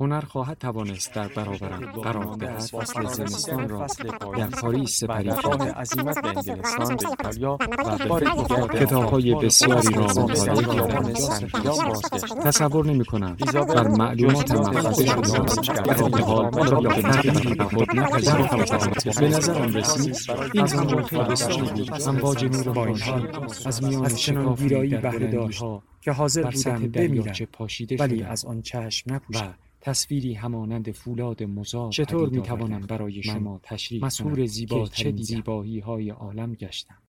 هنر خواهد توانست در برابرم قرار دهد فصل زمستان را در پاریس سپری کرده عظیمت به انگلستان به ایتالیا و بار دیگر کتابهای بسیاری را مطالعه کردم تصور نمی کنم بر معلومات محفظه شده در حال را به تغییر خود نپذیرفتم به نظرم رسید. این زمان بسیاری بود امواج نور بانشی از میان شکافی در بلندی که حاضر بودم بمیرم ولی از آن چشم نپوشم تصویری همانند فولاد مزار چطور می توانم برای شما تشریح مسهور زیبا چه زیبایی های عالم گشتم.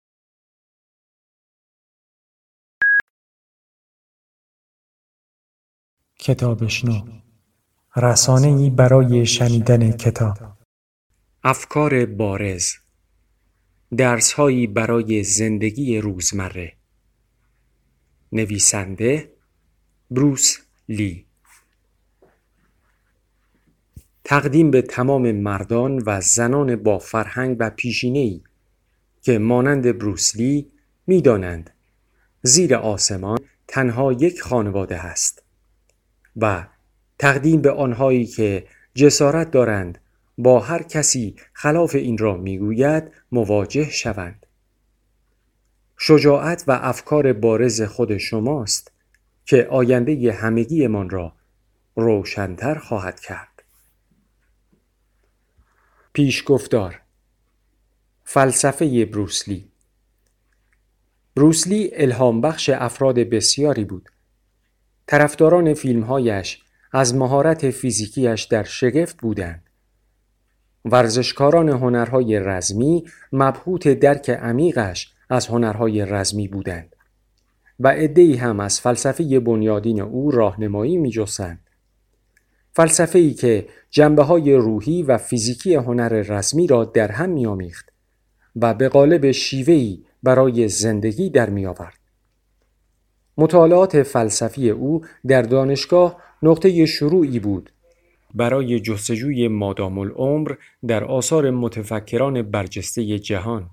کتابشنو. رسانه ای برای شنیدن کتاب. افکار بارز. درسهایی برای زندگی روزمره. نویسنده بروس لی. تقدیم به تمام مردان و زنان با فرهنگ و پیشینه‌ای که مانند بروسلی می‌دانند. زیر آسمان تنها یک خانواده هست و تقدیم به آنهایی که جسارت دارند با هر کسی خلاف این را می‌گوید مواجه شوند. شجاعت و افکار بارز خود شماست که آینده همگیمان را روشنتر خواهد کرد. پیشگفتار فلسفه بروسلی بروسلی الهام بخش افراد بسیاری بود. طرفداران فیلمهایش از مهارت فیزیکیش در شگفت بودند. ورزشکاران هنرهای رزمی مبهوت درک عمیقش از هنرهای رزمی بودند و عدهای هم از فلسفه بنیادین او راهنمایی میجستند. فلسفه ای که جنبه های روحی و فیزیکی هنر رسمی را در هم میآمیخت و به قالب شیوهی برای زندگی در می آورد. مطالعات فلسفی او در دانشگاه نقطه شروعی بود برای جستجوی مادام العمر در آثار متفکران برجسته جهان.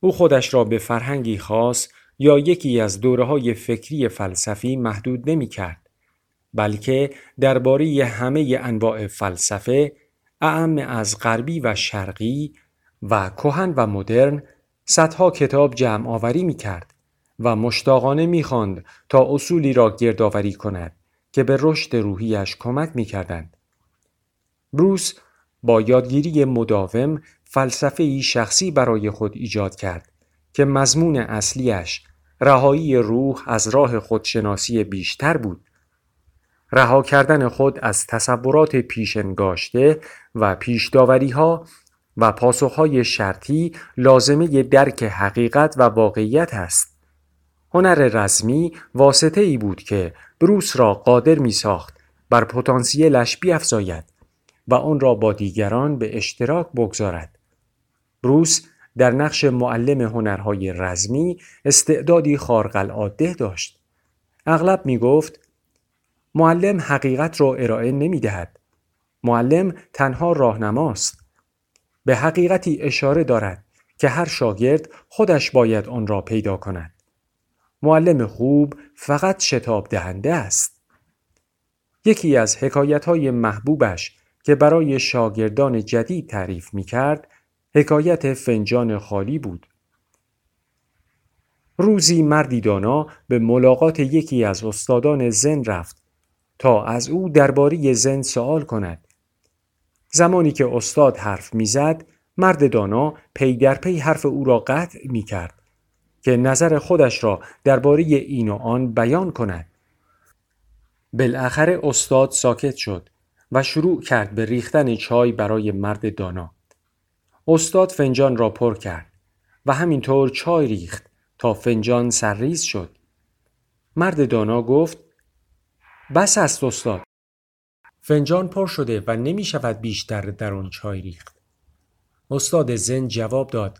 او خودش را به فرهنگی خاص یا یکی از دوره های فکری فلسفی محدود نمی کرد. بلکه درباره همه انواع فلسفه اعم از غربی و شرقی و کهن و مدرن صدها کتاب جمع آوری می کرد و مشتاقانه می خواند تا اصولی را گردآوری کند که به رشد روحیش کمک می کردند. بروس با یادگیری مداوم فلسفه شخصی برای خود ایجاد کرد که مضمون اصلیش رهایی روح از راه خودشناسی بیشتر بود رها کردن خود از تصورات پیشنگاشته و پیشداوری ها و پاسخهای شرطی لازمه درک حقیقت و واقعیت است. هنر رزمی واسطه ای بود که بروس را قادر می ساخت بر پتانسیلش بیافزاید و آن را با دیگران به اشتراک بگذارد. بروس در نقش معلم هنرهای رزمی استعدادی خارق العاده داشت. اغلب می گفت معلم حقیقت را ارائه نمی دهد. معلم تنها راهنماست. به حقیقتی اشاره دارد که هر شاگرد خودش باید آن را پیدا کند. معلم خوب فقط شتاب دهنده است. یکی از حکایت های محبوبش که برای شاگردان جدید تعریف می کرد، حکایت فنجان خالی بود. روزی مردی دانا به ملاقات یکی از استادان زن رفت تا از او درباره زن سوال کند. زمانی که استاد حرف می‌زد مرد دانا پی در پی حرف او را قطع می کرد که نظر خودش را درباره این و آن بیان کند. بالاخره استاد ساکت شد و شروع کرد به ریختن چای برای مرد دانا. استاد فنجان را پر کرد و همینطور چای ریخت تا فنجان سرریز شد. مرد دانا گفت بس است استاد فنجان پر شده و نمی شود بیشتر در آن چای ریخت استاد زن جواب داد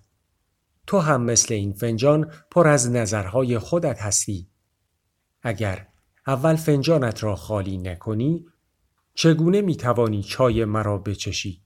تو هم مثل این فنجان پر از نظرهای خودت هستی. اگر اول فنجانت را خالی نکنی چگونه می توانی چای مرا بچشی؟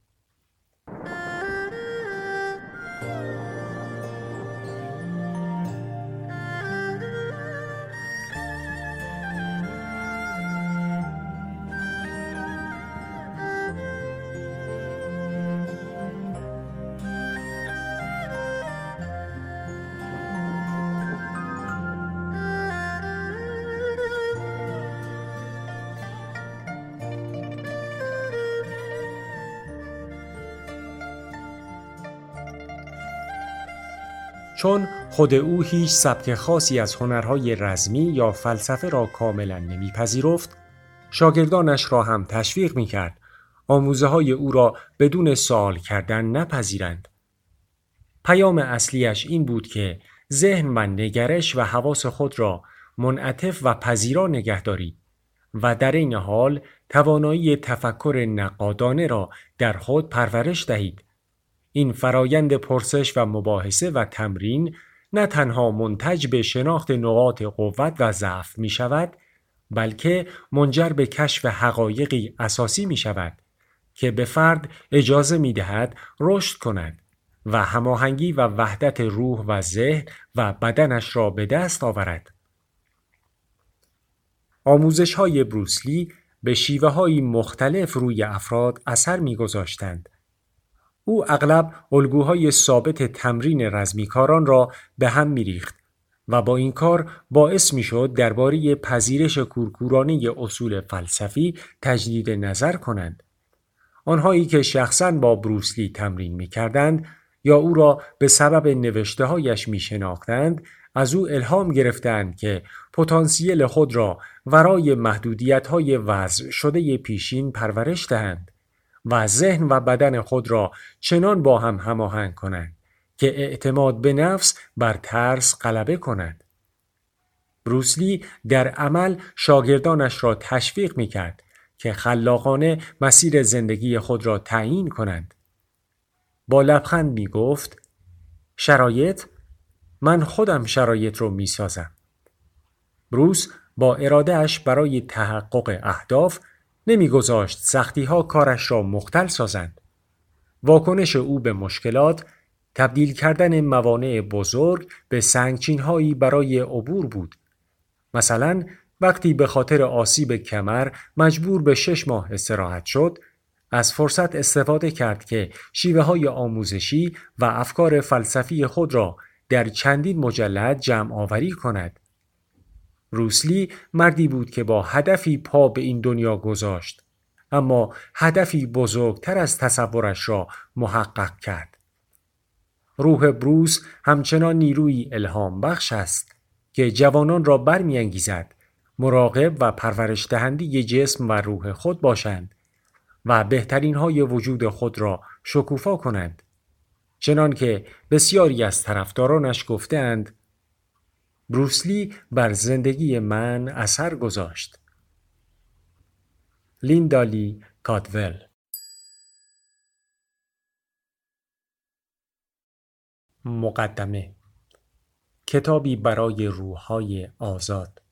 چون خود او هیچ سبک خاصی از هنرهای رزمی یا فلسفه را کاملا نمیپذیرفت شاگردانش را هم تشویق می کرد آموزه های او را بدون سوال کردن نپذیرند. پیام اصلیش این بود که ذهن و نگرش و حواس خود را منعطف و پذیرا نگه دارید و در این حال توانایی تفکر نقادانه را در خود پرورش دهید این فرایند پرسش و مباحثه و تمرین نه تنها منتج به شناخت نقاط قوت و ضعف می شود بلکه منجر به کشف حقایقی اساسی می شود که به فرد اجازه می دهد رشد کند و هماهنگی و وحدت روح و ذهن و بدنش را به دست آورد. آموزش های بروسلی به شیوه های مختلف روی افراد اثر می گذاشتند او اغلب الگوهای ثابت تمرین رزمیکاران را به هم میریخت و با این کار باعث می‌شد درباره پذیرش کورکورانه اصول فلسفی تجدید نظر کنند. آنهایی که شخصا با بروسلی تمرین می کردند یا او را به سبب نوشته هایش می شناختند از او الهام گرفتند که پتانسیل خود را ورای محدودیت های وضع شده پیشین پرورش دهند. و ذهن و بدن خود را چنان با هم هماهنگ کنند که اعتماد به نفس بر ترس غلبه کند. بروسلی در عمل شاگردانش را تشویق می کرد که خلاقانه مسیر زندگی خود را تعیین کنند. با لبخند می گفت شرایط من خودم شرایط رو می سازم. بروس با ارادهش برای تحقق اهداف نمیگذاشت سختی ها کارش را مختل سازند. واکنش او به مشکلات تبدیل کردن موانع بزرگ به سنگچین هایی برای عبور بود. مثلا وقتی به خاطر آسیب کمر مجبور به شش ماه استراحت شد، از فرصت استفاده کرد که شیوه های آموزشی و افکار فلسفی خود را در چندین مجلد جمع آوری کند. روسلی مردی بود که با هدفی پا به این دنیا گذاشت اما هدفی بزرگتر از تصورش را محقق کرد. روح بروس همچنان نیروی الهام بخش است که جوانان را برمیانگیزد مراقب و پرورش دهنده جسم و روح خود باشند و بهترین های وجود خود را شکوفا کنند. چنان که بسیاری از طرفدارانش گفتند بروسلی بر زندگی من اثر گذاشت. لیندالی کادول مقدمه کتابی برای روحهای آزاد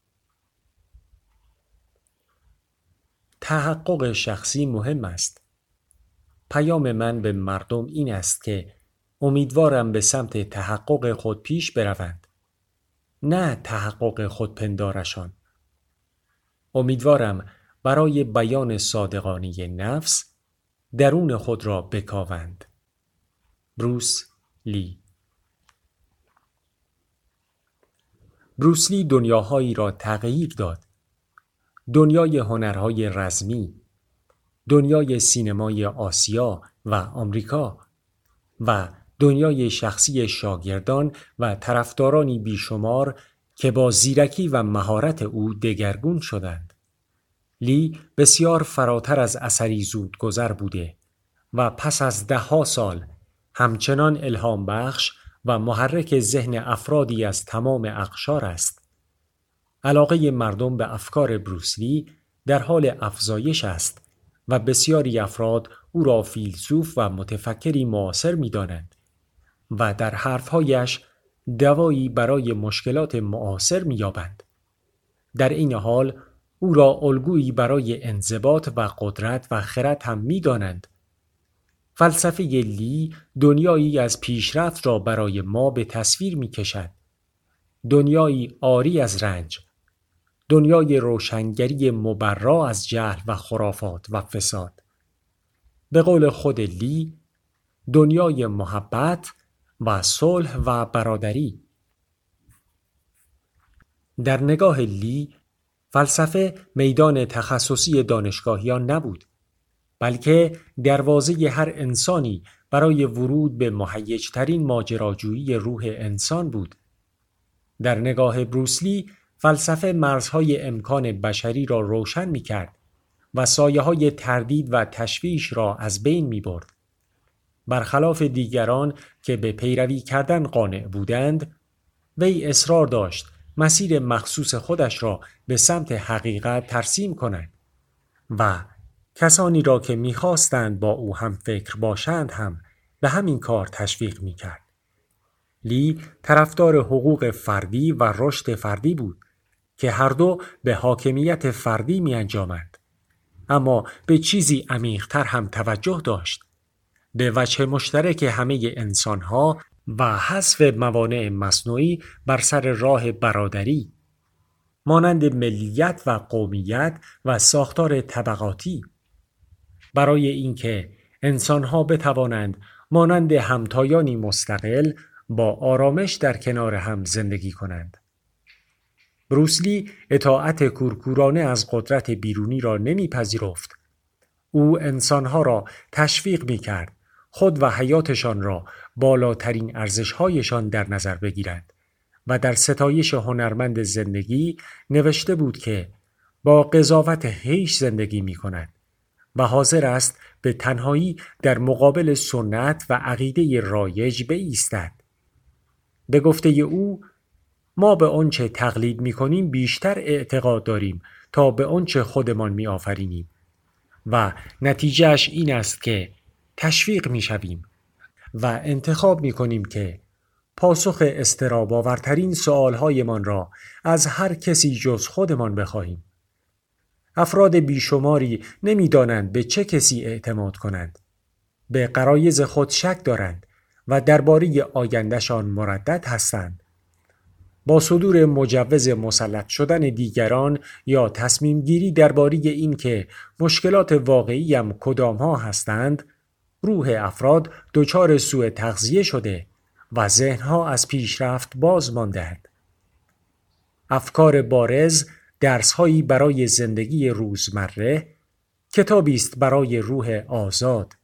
تحقق شخصی مهم است. پیام من به مردم این است که امیدوارم به سمت تحقق خود پیش بروند. نه تحقق خودپندارشان. امیدوارم برای بیان صادقانه نفس درون خود را بکاوند. بروس لی. بروسلی دنیاهایی را تغییر داد. دنیای هنرهای رزمی دنیای سینمای آسیا و آمریکا و دنیای شخصی شاگردان و طرفدارانی بیشمار که با زیرکی و مهارت او دگرگون شدند. لی بسیار فراتر از اثری زود گذر بوده و پس از دهها سال همچنان الهام بخش و محرک ذهن افرادی از تمام اقشار است. علاقه مردم به افکار بروسلی در حال افزایش است و بسیاری افراد او را فیلسوف و متفکری معاصر می دانند. و در حرفهایش دوایی برای مشکلات معاصر می‌یابند. در این حال او را الگویی برای انضباط و قدرت و خرد هم می‌دانند. فلسفه لی دنیایی از پیشرفت را برای ما به تصویر می‌کشد. دنیایی آری از رنج، دنیای روشنگری مبرا از جهل و خرافات و فساد. به قول خود لی دنیای محبت و صلح و برادری در نگاه لی فلسفه میدان تخصصی دانشگاهیان نبود بلکه دروازه هر انسانی برای ورود به مهیجترین ماجراجویی روح انسان بود در نگاه بروسلی فلسفه مرزهای امکان بشری را روشن می کرد و سایه های تردید و تشویش را از بین می برد. برخلاف دیگران که به پیروی کردن قانع بودند وی اصرار داشت مسیر مخصوص خودش را به سمت حقیقت ترسیم کند و کسانی را که می‌خواستند با او هم فکر باشند هم به همین کار تشویق می‌کرد. لی طرفدار حقوق فردی و رشد فردی بود که هر دو به حاکمیت فردی می انجامند. اما به چیزی عمیقتر هم توجه داشت. به وجه مشترک همه انسانها و حذف موانع مصنوعی بر سر راه برادری مانند ملیت و قومیت و ساختار طبقاتی برای اینکه انسانها بتوانند مانند همتایانی مستقل با آرامش در کنار هم زندگی کنند بروسلی اطاعت کورکورانه از قدرت بیرونی را نمیپذیرفت. او انسانها را تشویق می کرد خود و حیاتشان را بالاترین ارزشهایشان در نظر بگیرند و در ستایش هنرمند زندگی نوشته بود که با قضاوت هیچ زندگی می کند و حاضر است به تنهایی در مقابل سنت و عقیده رایج بایستد. به گفته او ما به آنچه تقلید می کنیم بیشتر اعتقاد داریم تا به آنچه خودمان می آفرینیم و نتیجهش این است که تشویق می شویم و انتخاب می کنیم که پاسخ استراباورترین سوالهایمان را از هر کسی جز خودمان بخواهیم. افراد بیشماری نمی‌دانند به چه کسی اعتماد کنند. به قرایز خود شک دارند و درباره آیندهشان مردد هستند. با صدور مجوز مسلط شدن دیگران یا تصمیم گیری درباره اینکه مشکلات واقعیم کدام ها هستند روح افراد دچار سوء تغذیه شده و ذهنها از پیشرفت باز ماندهند. افکار بارز درسهایی برای زندگی روزمره کتابی است برای روح آزاد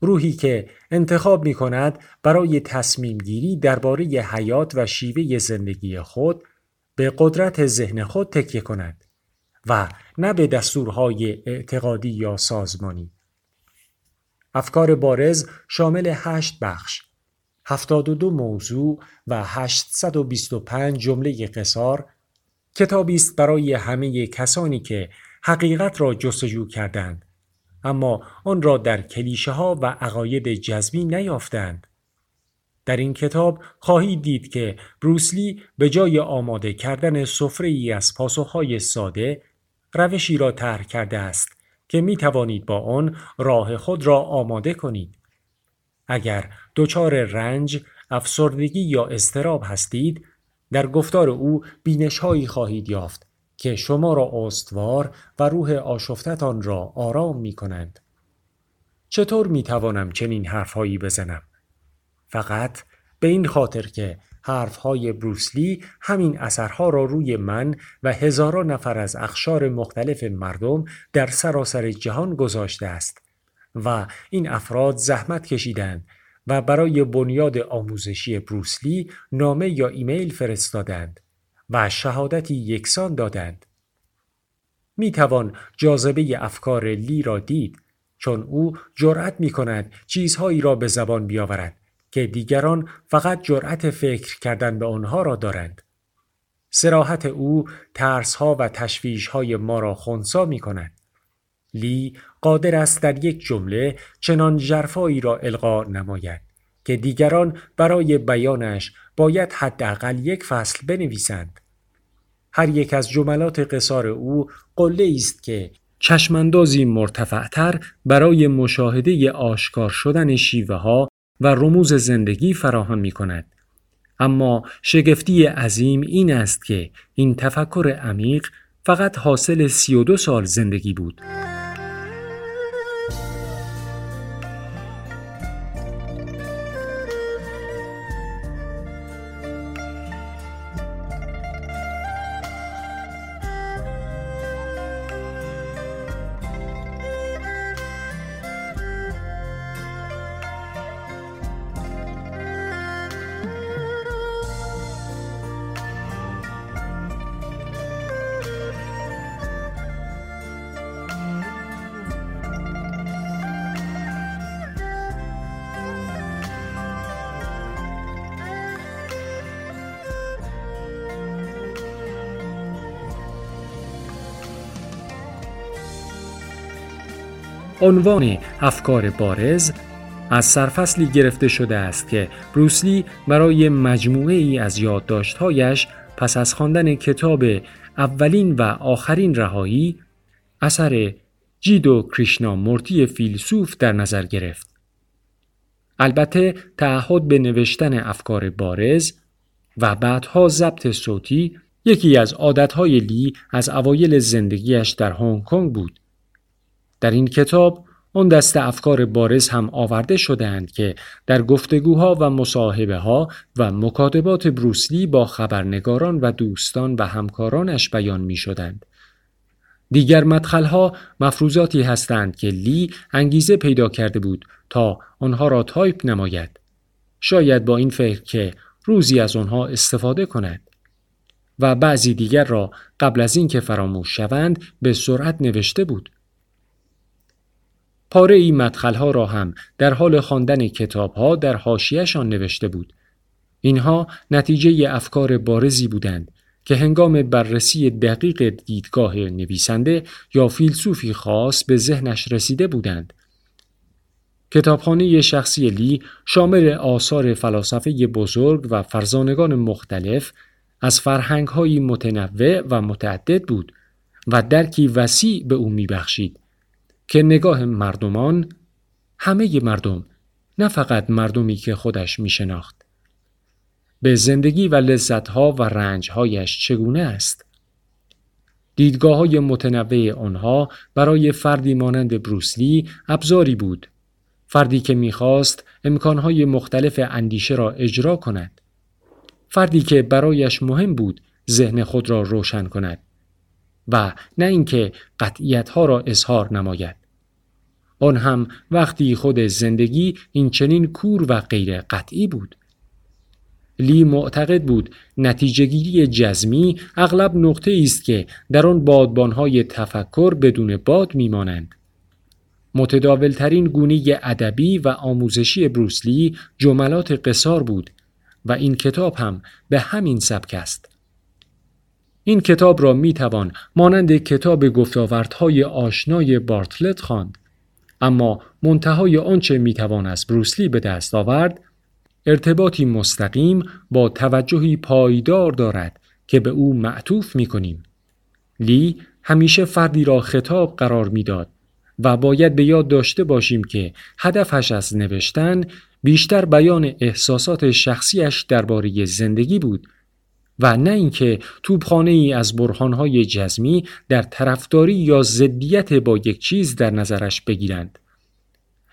روحی که انتخاب می کند برای تصمیم گیری درباره حیات و شیوه زندگی خود به قدرت ذهن خود تکیه کند و نه به دستورهای اعتقادی یا سازمانی. افکار بارز شامل هشت بخش، 72 موضوع و 825 جمله قصار کتابی است برای همه کسانی که حقیقت را جستجو کردند اما آن را در کلیشه ها و عقاید جذبی نیافتند. در این کتاب خواهید دید که بروسلی به جای آماده کردن سفره ای از پاسخهای ساده روشی را طرح کرده است که می توانید با آن راه خود را آماده کنید. اگر دچار رنج، افسردگی یا استراب هستید، در گفتار او بینش هایی خواهید یافت که شما را استوار و روح آشفتتان را آرام می کنند. چطور می توانم چنین حرفهایی بزنم؟ فقط به این خاطر که حرفهای بروسلی همین اثرها را روی من و هزاران نفر از اخشار مختلف مردم در سراسر جهان گذاشته است و این افراد زحمت کشیدند و برای بنیاد آموزشی بروسلی نامه یا ایمیل فرستادند و شهادتی یکسان دادند. می توان جاذبه افکار لی را دید چون او جرأت می کند چیزهایی را به زبان بیاورد که دیگران فقط جرأت فکر کردن به آنها را دارند. سراحت او ترسها و تشویشهای ما را خونسا می کند. لی قادر است در یک جمله چنان جرفایی را القا نماید که دیگران برای بیانش باید حداقل یک فصل بنویسند. هر یک از جملات قصار او قله است که چشماندازی مرتفعتر برای مشاهده آشکار شدن شیوه ها و رموز زندگی فراهم می کند. اما شگفتی عظیم این است که این تفکر عمیق فقط حاصل سی و دو سال زندگی بود. عنوان افکار بارز از سرفصلی گرفته شده است که بروسلی برای مجموعه ای از یادداشتهایش پس از خواندن کتاب اولین و آخرین رهایی اثر جیدو کریشنا مورتی فیلسوف در نظر گرفت. البته تعهد به نوشتن افکار بارز و بعدها ضبط صوتی یکی از عادتهای لی از اوایل زندگیش در هنگ کنگ بود. در این کتاب آن دست افکار بارز هم آورده شدهاند که در گفتگوها و مصاحبه ها و مکاتبات بروسلی با خبرنگاران و دوستان و همکارانش بیان می شدند. دیگر مدخلها مفروضاتی هستند که لی انگیزه پیدا کرده بود تا آنها را تایپ نماید. شاید با این فکر که روزی از آنها استفاده کند. و بعضی دیگر را قبل از اینکه فراموش شوند به سرعت نوشته بود. پاره ای مدخلها را هم در حال خواندن کتابها در حاشیهشان نوشته بود. اینها نتیجه افکار بارزی بودند که هنگام بررسی دقیق دیدگاه نویسنده یا فیلسوفی خاص به ذهنش رسیده بودند. کتابخانه شخصی لی شامل آثار فلاسفه بزرگ و فرزانگان مختلف از فرهنگهایی متنوع و متعدد بود و درکی وسیع به او میبخشید. که نگاه مردمان همه مردم نه فقط مردمی که خودش می شناخت. به زندگی و لذتها و رنجهایش چگونه است؟ دیدگاه های متنوع آنها برای فردی مانند بروسلی ابزاری بود. فردی که می‌خواست امکانهای مختلف اندیشه را اجرا کند. فردی که برایش مهم بود ذهن خود را روشن کند و نه اینکه قطعیتها را اظهار نماید. آن هم وقتی خود زندگی این چنین کور و غیر قطعی بود. لی معتقد بود نتیجهگیری جزمی اغلب نقطه است که در آن بادبانهای تفکر بدون باد میمانند. متداولترین گونه ادبی و آموزشی بروسلی جملات قصار بود و این کتاب هم به همین سبک است. این کتاب را می توان مانند کتاب گفتاوردهای آشنای بارتلت خواند. اما منتهای آنچه می‌توان از بروسلی به دست آورد ارتباطی مستقیم با توجهی پایدار دارد که به او معطوف می کنیم. لی همیشه فردی را خطاب قرار می‌داد و باید به یاد داشته باشیم که هدفش از نوشتن بیشتر بیان احساسات شخصیش درباره زندگی بود و نه اینکه توپخانه ای از برهانهای جزمی در طرفداری یا ضدیت با یک چیز در نظرش بگیرند.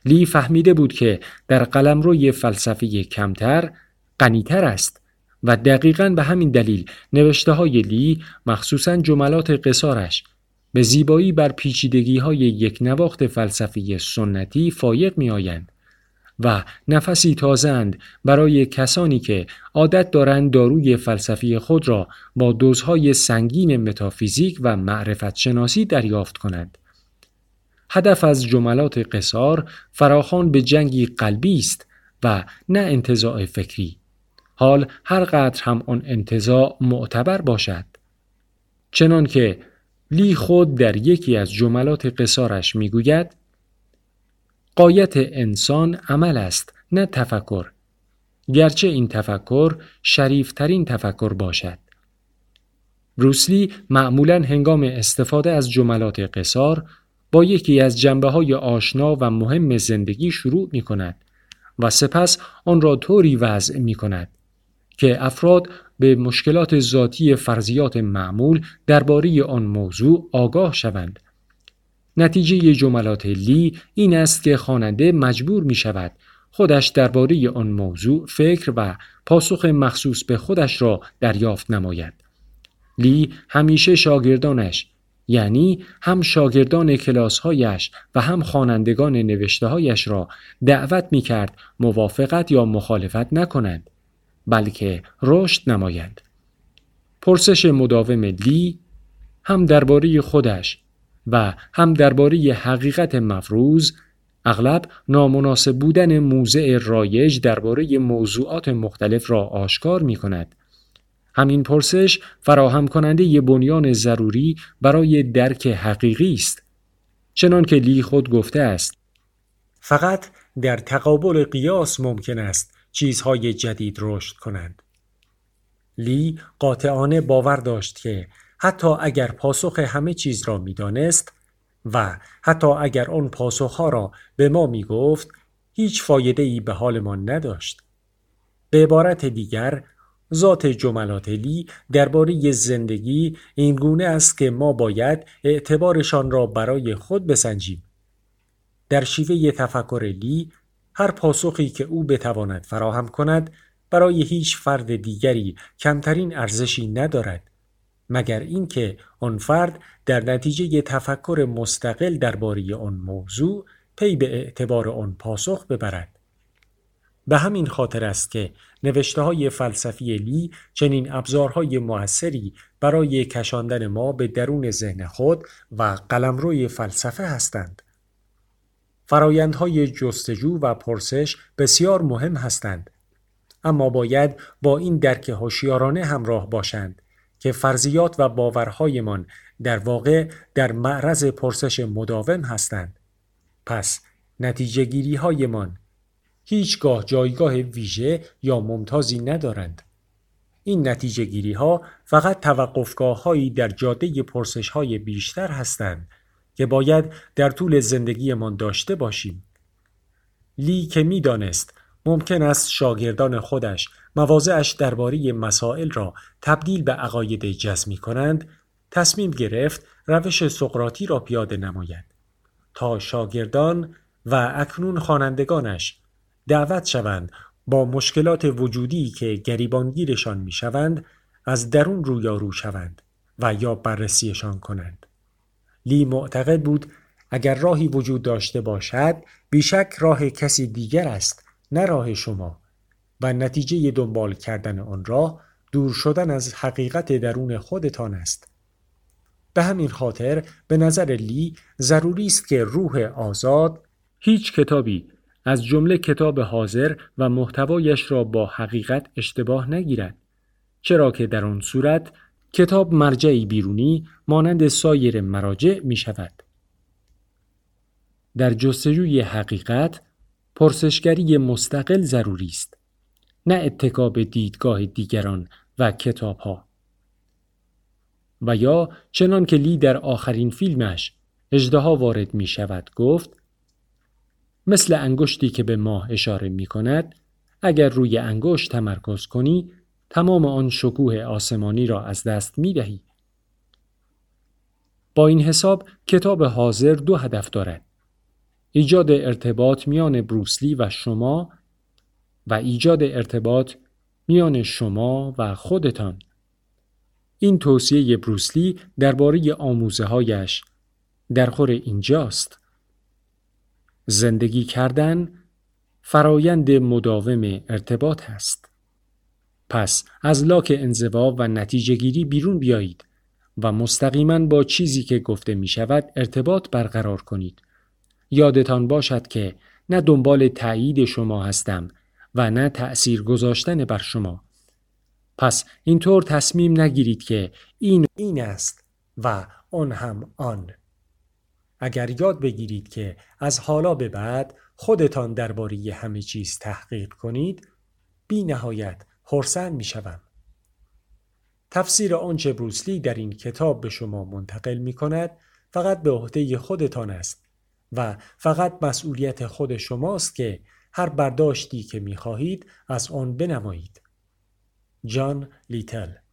لی فهمیده بود که در قلمروی فلسفی کمتر غنیتر است و دقیقا به همین دلیل نوشته های لی مخصوصا جملات قصارش به زیبایی بر پیچیدگی های یک نواخت فلسفی سنتی فایق می آیند. و نفسی تازند برای کسانی که عادت دارند داروی فلسفی خود را با دوزهای سنگین متافیزیک و معرفت شناسی دریافت کنند. هدف از جملات قصار فراخان به جنگی قلبی است و نه انتظاع فکری. حال هر قدر هم آن انتظاع معتبر باشد. چنان که لی خود در یکی از جملات قصارش می‌گوید قایت انسان عمل است نه تفکر گرچه این تفکر شریفترین تفکر باشد. بروسلی معمولا هنگام استفاده از جملات قصار با یکی از جنبه های آشنا و مهم زندگی شروع می کند و سپس آن را طوری وضع می کند که افراد به مشکلات ذاتی فرضیات معمول درباره آن موضوع آگاه شوند. نتیجه جملات لی این است که خواننده مجبور می شود خودش درباره آن موضوع فکر و پاسخ مخصوص به خودش را دریافت نماید. لی همیشه شاگردانش یعنی هم شاگردان کلاسهایش و هم خوانندگان نوشتههایش را دعوت می کرد موافقت یا مخالفت نکنند بلکه رشد نمایند. پرسش مداوم لی هم درباره خودش و هم درباره حقیقت مفروض اغلب نامناسب بودن موضع رایج درباره موضوعات مختلف را آشکار می کند. همین پرسش فراهم کننده ی بنیان ضروری برای درک حقیقی است. چنان که لی خود گفته است. فقط در تقابل قیاس ممکن است چیزهای جدید رشد کنند. لی قاطعانه باور داشت که حتی اگر پاسخ همه چیز را می‌دانست و حتی اگر آن پاسخها را به ما می گفت هیچ فایده ای به حالمان نداشت. به عبارت دیگر ذات جملات لی درباره زندگی این گونه است که ما باید اعتبارشان را برای خود بسنجیم. در شیوه تفکر لی هر پاسخی که او بتواند فراهم کند برای هیچ فرد دیگری کمترین ارزشی ندارد مگر اینکه آن فرد در نتیجه تفکر مستقل درباره آن موضوع پی به اعتبار آن پاسخ ببرد به همین خاطر است که نوشته های فلسفی لی چنین ابزارهای موثری برای کشاندن ما به درون ذهن خود و قلمروی فلسفه هستند. فرایندهای جستجو و پرسش بسیار مهم هستند. اما باید با این درک هوشیارانه همراه باشند که فرضیات و باورهایمان در واقع در معرض پرسش مداوم هستند. پس نتیجه گیری هایمان هیچگاه جایگاه ویژه یا ممتازی ندارند. این نتیجه گیری ها فقط توقفگاه هایی در جاده پرسش های بیشتر هستند که باید در طول زندگیمان داشته باشیم. لی که می‌دانست ممکن است شاگردان خودش مواضعش درباره مسائل را تبدیل به عقاید جزمی کنند تصمیم گرفت روش سقراطی را پیاده نماید تا شاگردان و اکنون خوانندگانش دعوت شوند با مشکلات وجودی که گریبانگیرشان می شوند از درون رویارو شوند و یا بررسیشان کنند. لی معتقد بود اگر راهی وجود داشته باشد بیشک راه کسی دیگر است نه راه شما و نتیجه دنبال کردن آن راه دور شدن از حقیقت درون خودتان است. به همین خاطر به نظر لی ضروری است که روح آزاد هیچ کتابی از جمله کتاب حاضر و محتوایش را با حقیقت اشتباه نگیرد چرا که در آن صورت کتاب مرجعی بیرونی مانند سایر مراجع می شود. در جستجوی حقیقت پرسشگری مستقل ضروری است نه اتکا به دیدگاه دیگران و کتاب ها. و یا چنان که لی در آخرین فیلمش اجدها وارد می شود گفت مثل انگشتی که به ماه اشاره می کند اگر روی انگشت تمرکز کنی تمام آن شکوه آسمانی را از دست می دهی. با این حساب کتاب حاضر دو هدف دارد. ایجاد ارتباط میان بروسلی و شما و ایجاد ارتباط میان شما و خودتان. این توصیه بروسلی درباره آموزه هایش در خور اینجاست. زندگی کردن فرایند مداوم ارتباط است. پس از لاک انزوا و نتیجه گیری بیرون بیایید و مستقیما با چیزی که گفته می شود ارتباط برقرار کنید. یادتان باشد که نه دنبال تایید شما هستم و نه تأثیر گذاشتن بر شما پس اینطور تصمیم نگیرید که این این است و آن هم آن اگر یاد بگیرید که از حالا به بعد خودتان درباره همه چیز تحقیق کنید بی نهایت خرسند می شوم. تفسیر آنچه بروسلی در این کتاب به شما منتقل می کند فقط به عهده خودتان است و فقط مسئولیت خود شماست که هر برداشتی که می خواهید از آن بنمایید. جان لیتل